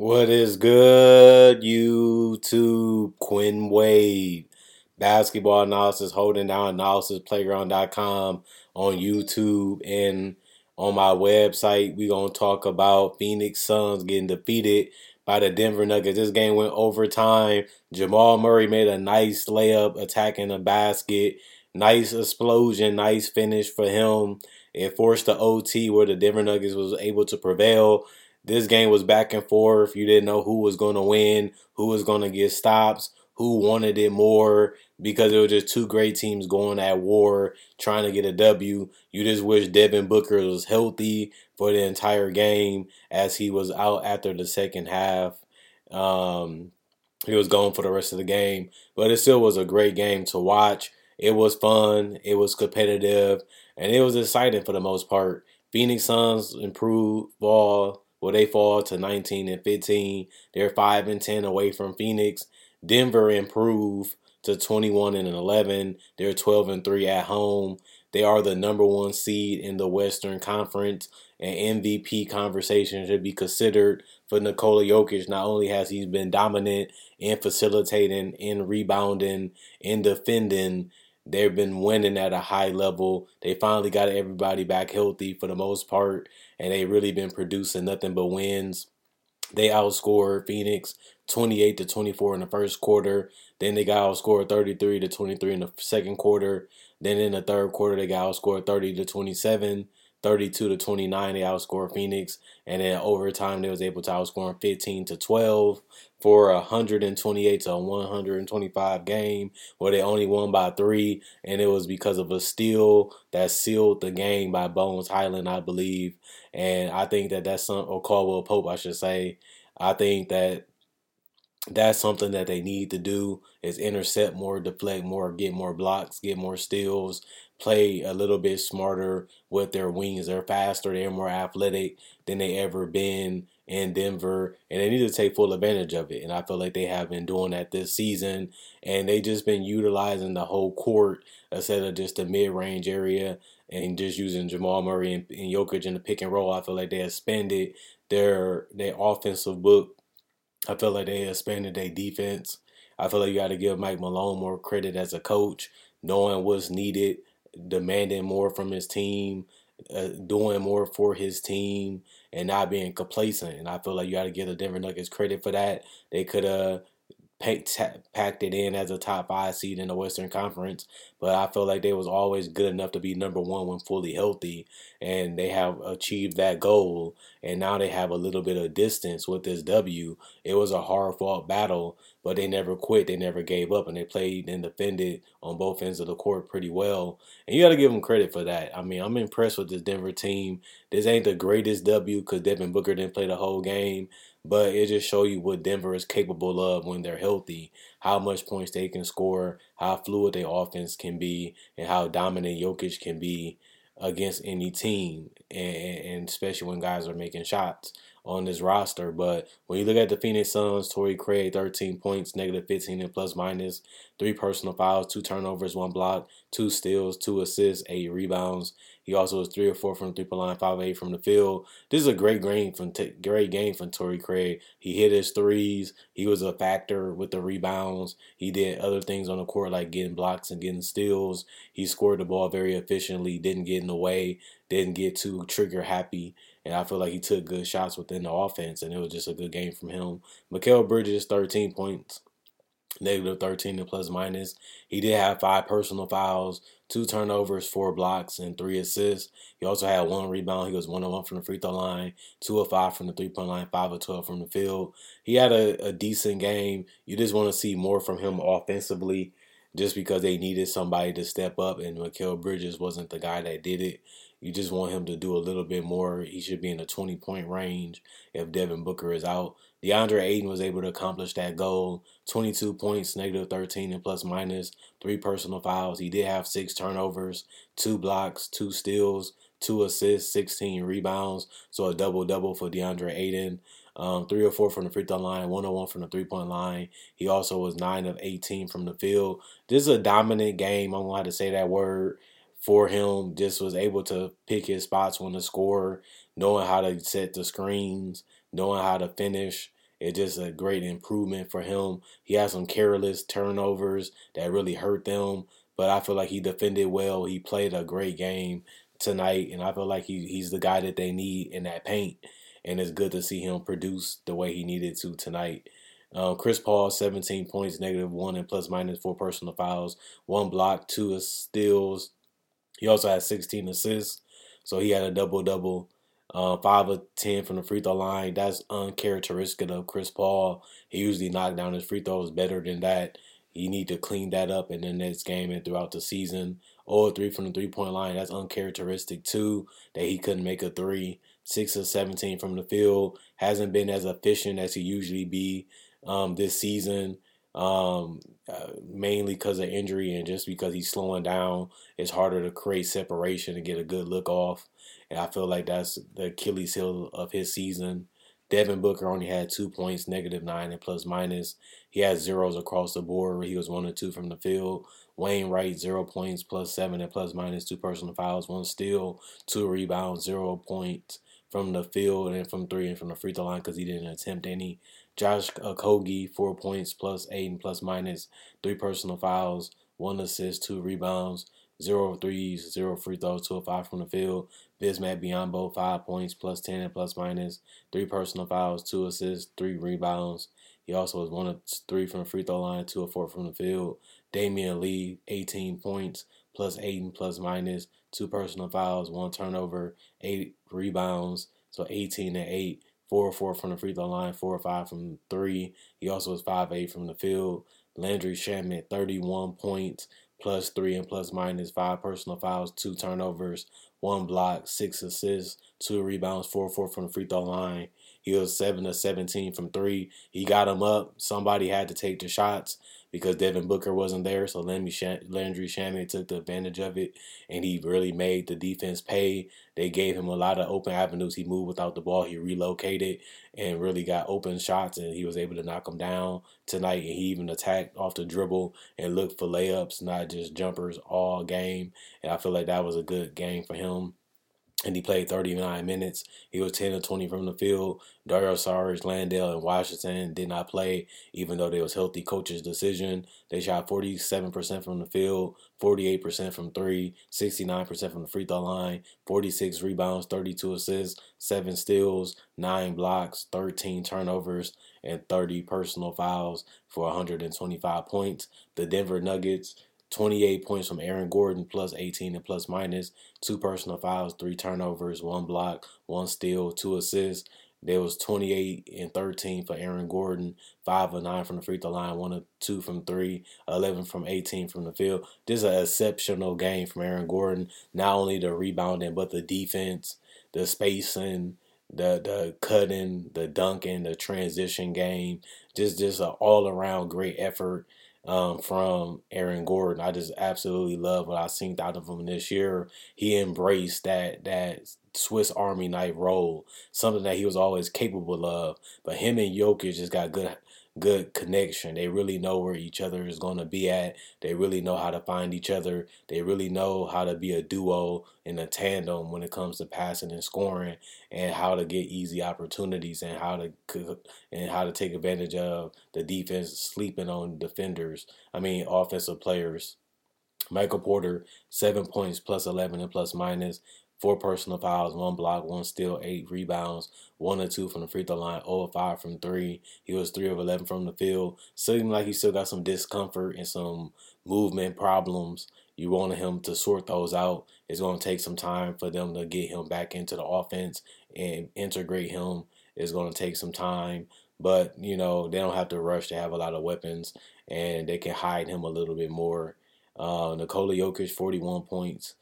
What is good, YouTube? Quinn Wade, basketball analysis, holding down analysis, playground.com on YouTube and on my website. We're going to talk about Phoenix Suns getting defeated by the Denver Nuggets. This game went overtime. Jamal Murray made a nice layup attacking the basket. Nice explosion, nice finish for him. It forced the OT where the Denver Nuggets was able to prevail. This game was back and forth. You didn't know who was going to win, who was going to get stops, who wanted it more because it was just two great teams going at war trying to get a W. You just wish Devin Booker was healthy for the entire game as he was out after the second half. Um, he was gone for the rest of the game, but it still was a great game to watch. It was fun, it was competitive, and it was exciting for the most part. Phoenix Suns improved ball well, they fall to 19 and 15. They're 5 and 10 away from Phoenix. Denver improve to 21 and 11. They're 12 and 3 at home. They are the number one seed in the Western Conference. And MVP conversation should be considered for Nikola Jokic. Not only has he been dominant in facilitating, in rebounding, in defending, they've been winning at a high level. They finally got everybody back healthy for the most part, and they really been producing nothing but wins. They outscored Phoenix 28 to 24 in the first quarter. Then they got outscored 33 to 23 in the second quarter. Then in the third quarter, they got outscored 30 to 27. 32 to 29 they outscored Phoenix. And then overtime they was able to outscore them 15 to 12 for a 128 to 125 game where they only won by 3 and it was because of a steal that sealed the game by Bones Hyland I believe. And I think that that's some or Caldwell Pope I should say. I think that that's something that they need to do is intercept more, deflect more, get more blocks, get more steals, play a little bit smarter with their wings. They're faster, they're more athletic than they ever been in Denver, and they need to take full advantage of it. And I feel like they have been doing that this season, and they just been utilizing the whole court instead of just the mid range area and just using Jamal Murray and, and Jokic in the pick and roll. I feel like they expanded their their offensive book I feel like they expanded their defense. I feel like you got to give Mike Malone more credit as a coach, knowing what's needed, demanding more from his team, uh, doing more for his team, and not being complacent. And I feel like you got to give the Denver Nuggets credit for that. They could have packed it in as a top five seed in the Western Conference, but I feel like they was always good enough to be number one when fully healthy, and they have achieved that goal. And now they have a little bit of distance with this W. It was a hard fought battle, but they never quit. They never gave up, and they played and defended on both ends of the court pretty well. And you got to give them credit for that. I mean, I'm impressed with this Denver team. This ain't the greatest W because Devin Booker didn't play the whole game, but it just show you what Denver is capable of when they're healthy, how much points they can score, how fluid their offense can be, and how dominant Jokic can be against any team, and, and especially when guys are making shots on this roster. But when you look at the Phoenix Suns, Torrey Craig, 13 points, negative 15 and plus minus, three personal fouls, two turnovers, one block, two steals, two assists, eight rebounds. He also was three or four from three point line, five eight from the field. This is a great game from t- great game from Torrey Craig. He hit his threes. He was a factor with the rebounds. He did other things on the court like getting blocks and getting steals. He scored the ball very efficiently. Didn't get in the way. Didn't get too trigger happy. And I feel like he took good shots within the offense, and it was just a good game from him. Mikal Bridges, 13 points, negative 13 and plus minus. He did have five personal fouls, two turnovers, four blocks, and three assists. He also had one rebound. He was one on one from the free throw line, two of five from the three point line, five of 12 from the field. He had a, a decent game. You just want to see more from him offensively just because they needed somebody to step up, and Mikal Bridges wasn't the guy that did it. You just want him to do a little bit more. He should be in the 20 point range if Devin Booker is out. DeAndre Ayton was able to accomplish that goal 22 points, negative 13 and plus minus, three personal fouls. He did have six turnovers, two blocks, two steals, two assists, 16 rebounds. So a double double for DeAndre Ayton. Um, three or four from the free throw line, one on one from the three point line. He also was nine of 18 from the field. This is a dominant game. I'm going to have to say that word for him. Just was able to pick his spots when to score, knowing how to set the screens, knowing how to finish. It's just a great improvement for him. He had some careless turnovers that really hurt them, but I feel like he defended well. He played a great game tonight, and I feel like he, he's the guy that they need in that paint. And it's good to see him produce the way he needed to tonight. Um, Chris Paul, 17 points, negative one, and plus minus four personal fouls, one block, two steals. He also had 16 assists, so he had a double double. Uh, five of ten from the free throw line. That's uncharacteristic of Chris Paul. He usually knock down his free throws better than that. You need to clean that up in the next game and throughout the season. Or three from the three point line. That's uncharacteristic too. That he couldn't make a three. Six of seventeen from the field. Hasn't been as efficient as he usually be um, this season. Um, mainly because of injury and just because he's slowing down. It's harder to create separation and get a good look off. And I feel like that's the Achilles heel of his season. Devin Booker only had two points, negative nine, and plus minus. He had zeros across the board. He was one and two from the field. Wainright, zero points, plus seven, and plus minus two personal fouls, one steal, two rebounds, zero points from the field and from three and from the free throw line because he didn't attempt any. Josh uh, Okogie, four points, plus eight and plus minus, three personal fouls, one assist, two rebounds, zero threes, zero free throws, two of five from the field. Bismack Biyombo, five points, plus 10 and plus minus, three personal fouls, two assists, three rebounds. He also was one of three from the free throw line, two of four from the field. Damion Lee, 18 points, plus eight and plus minus, two personal fouls, one turnover, eight rebounds, so 18 and 8. Four or four from the free throw line, four or five from three. He also was five eight from the field. Landry Shamet, 31 points, plus three and plus minus five personal fouls, two turnovers, one block, six assists, two rebounds, four four from the free throw line. He was seven to seventeen from three. He got him up. Somebody had to take the shots because Devin Booker wasn't there. So Landry, Landry Shamet took the advantage of it, and he really made the defense pay. They gave him a lot of open avenues. He moved without the ball. He relocated and really got open shots, and he was able to knock them down tonight. And he even attacked off the dribble and looked for layups, not just jumpers, all game. And I feel like that was a good game for him and he played 39 minutes. He was 10 of 20 from the field. Dario Saric, Landale, and Washington did not play, even though they was healthy coach's decision. They shot 47% from the field, 48% from three, 69% from the free throw line, 46 rebounds, 32 assists, 7 steals, 9 blocks, 13 turnovers, and 30 personal fouls for 125 points. The Denver Nuggets 28 points from Aaron Gordon, plus 18 and plus minus, two personal fouls, three turnovers, one block, one steal, two assists. There was 28 and 13 for Aaron Gordon, 5 or 9 from the free throw line, 1 or 2 from 3, 11 from 18 from the field. This is an exceptional game from Aaron Gordon. Not only the rebounding, but the defense, the spacing, the the cutting, the dunking, the transition game. Just just an all around great effort um, from Aaron Gordon. I just absolutely love what I seen out of him this year. He embraced that that Swiss Army knife role, something that he was always capable of. But him and Jokic just got good good connection. They really know where each other is going to be at. They really know how to find each other. They really know how to be a duo and a tandem when it comes to passing and scoring and how to get easy opportunities and how to and how to take advantage of the defense sleeping on defenders. I mean offensive players. Michael Porter, seven points plus 11 and plus minus four personal fouls, one block, one steal, eight rebounds, one or two from the free throw line, 0 of 5 from three. He was 3 of 11 from the field. Seemed like he still got some discomfort and some movement problems. You wanted him to sort those out. It's going to take some time for them to get him back into the offense and integrate him. It's going to take some time. But, you know, they don't have to rush to have a lot of weapons and they can hide him a little bit more. Uh, Nikola Jokic, 41 points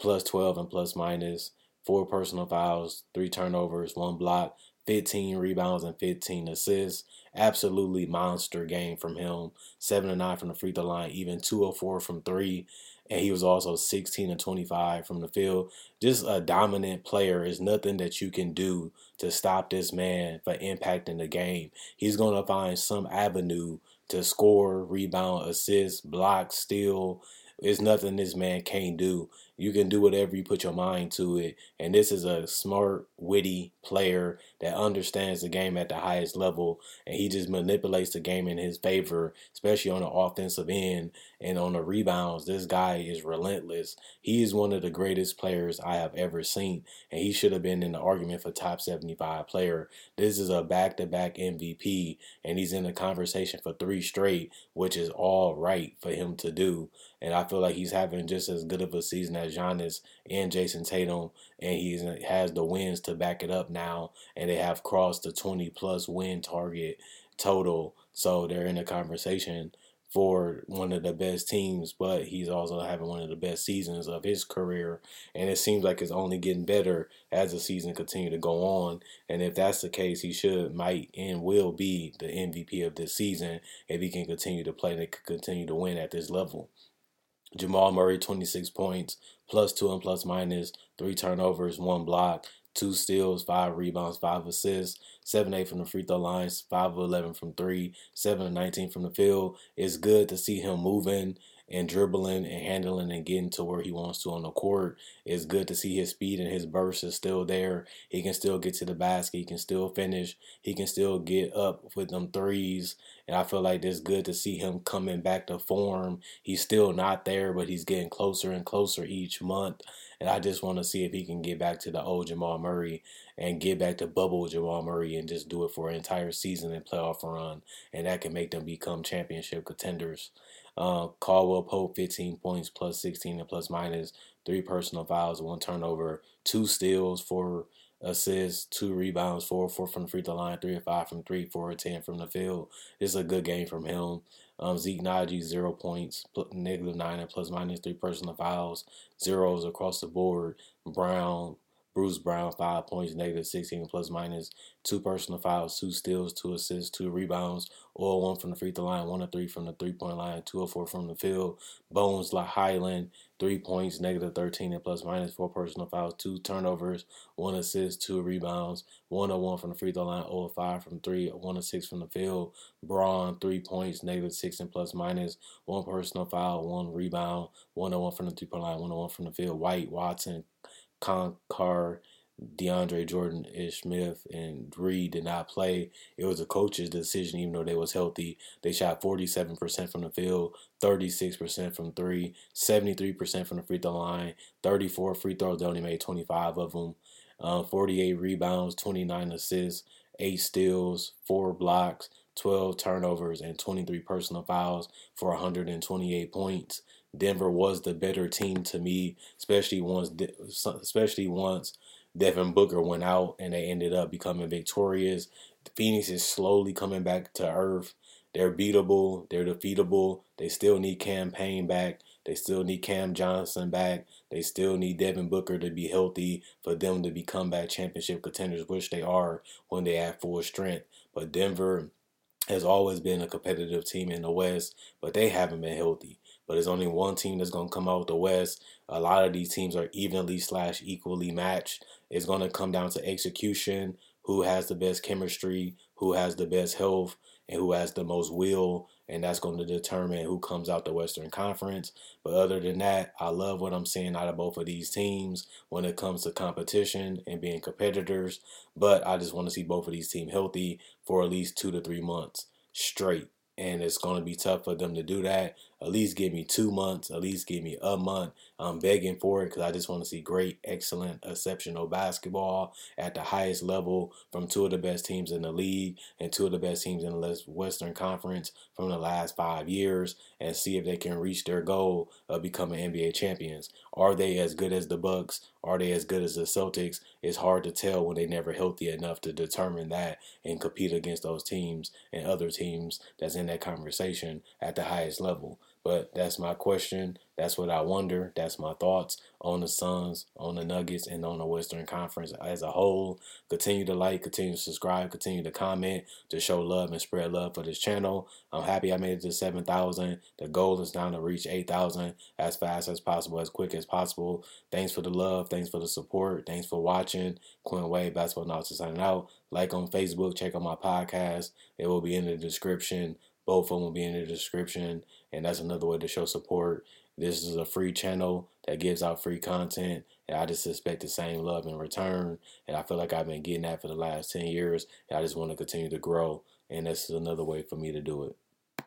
plus 12 and plus minus, four personal fouls, three turnovers, one block, 15 rebounds, and 15 assists. Absolutely monster game from him. 7 to 9 from the free throw line, even 2 of 4 from 3. And he was also 16 and 25 from the field. Just a dominant player is nothing that you can do to stop this man for impacting the game. He's going to find some avenue to score, rebound, assist, block, steal, there's nothing this man can't do. You can do whatever you put your mind to it. And this is a smart, witty player that understands the game at the highest level. And he just manipulates the game in his favor, especially on the offensive end and on the rebounds. This guy is relentless. He is one of the greatest players I have ever seen. And he should have been in the argument for top 75 player. This is a back to back MVP. And he's in the conversation for three straight, which is all right for him to do. And I feel like he's having just as good of a season as Giannis and Jayson Tatum, and he has the wins to back it up now. And they have crossed the 20 plus win target total, so they're in a conversation for one of the best teams, but he's also having one of the best seasons of his career. And it seems like it's only getting better as the season continue to go on. And if that's the case, he should, might, and will be the MVP of this season if he can continue to play and continue to win at this level. Jamal Murray, 26 points, plus two and plus minus, three turnovers, one block, two steals, five rebounds, five assists, seven eight from the free throw lines, five of eleven from three, seven of nineteen from the field. It's good to see him moving and dribbling and handling and getting to where he wants to on the court. It's good to see his speed and his burst is still there. He can still get to the basket. He can still finish. He can still get up with them threes. And I feel like it's good to see him coming back to form. He's still not there, but he's getting closer and closer each month. And I just want to see if he can get back to the old Jamal Murray and get back to bubble Jamal Murray and just do it for an entire season and playoff run. And that can make them become championship contenders. Uh, Caldwell Pope, 15 points, plus 16 and plus minus, three personal fouls, one turnover, two steals, four assists, two rebounds, four four from the free throw line, three or five from three, four or ten from the field. This is a good game from him. Um, Zeke Nnaji, zero points, negative nine and plus minus three personal fouls, zeros across the board. Brown, Bruce Brown, five points, negative 16 plus minus, two personal fouls, two steals, two assists, two rebounds, all one from the free throw line, one or three from the three point line, two or four from the field. Bones like Hyland, three points, negative 13 and plus minus, four personal fouls, two turnovers, one assist, two rebounds, one or one from the free throw line, 0 five from three, one or six from the field. Braun, three points, negative six and plus minus, one personal foul, one rebound, one or one from the three point line, one or one from the field. White, Watson, Cancar, DeAndre Jordan, Ish Smith, and Reed did not play. It was a coach's decision, even though they was healthy. They shot 47% from the field, 36% from three, 73% from the free throw line, 34 free throws. They only made 25 of them. Uh, 48 rebounds, 29 assists, 8 steals, 4 blocks, 12 turnovers, and 23 personal fouls for 128 points. Denver was the better team to me, especially once especially once Devin Booker went out and they ended up becoming victorious. Phoenix is slowly coming back to earth. They're beatable. They're defeatable. They still need Cam Payne back. They still need Cam Johnson back. They still need Devin Booker to be healthy for them to become back championship contenders, which they are when they have full strength. But Denver has always been a competitive team in the West, but they haven't been healthy but there's only one team that's going to come out with the West. A lot of these teams are evenly slash equally matched. It's going to come down to execution, who has the best chemistry, who has the best health, and who has the most will, and that's going to determine who comes out the Western Conference. But other than that, I love what I'm seeing out of both of these teams when it comes to competition and being competitors. But I just want to see both of these teams healthy for at least two to three months straight and it's going to be tough for them to do that. At least give me two months, at least give me a month. I'm begging for it because I just want to see great, excellent, exceptional basketball at the highest level from two of the best teams in the league and two of the best teams in the Western Conference from the last five years and see if they can reach their goal of becoming NBA champions. Are they as good as the Bucks? Are they as good as the Celtics? It's hard to tell when they're never healthy enough to determine that and compete against those teams and other teams that's in that conversation at the highest level. But that's my question. That's what I wonder. That's my thoughts on the Suns, on the Nuggets, and on the Western Conference as a whole. Continue to like, continue to subscribe, continue to comment, to show love and spread love for this channel. I'm happy I made it to 7,000. The goal is now to reach 8,000 as fast as possible, as quick as possible. Thanks for the love. Thanks for the support. Thanks for watching. Quinn Wade, Basketball Analysis signing out. Like on Facebook, check out my podcast. It will be in the description. Both of them will be in the description, and that's another way to show support This is a free channel that gives out free content, and I just expect the same love in return. And I feel like I've been getting that for the last 10 years, and I just want to continue to grow, and this is another way for me to do it.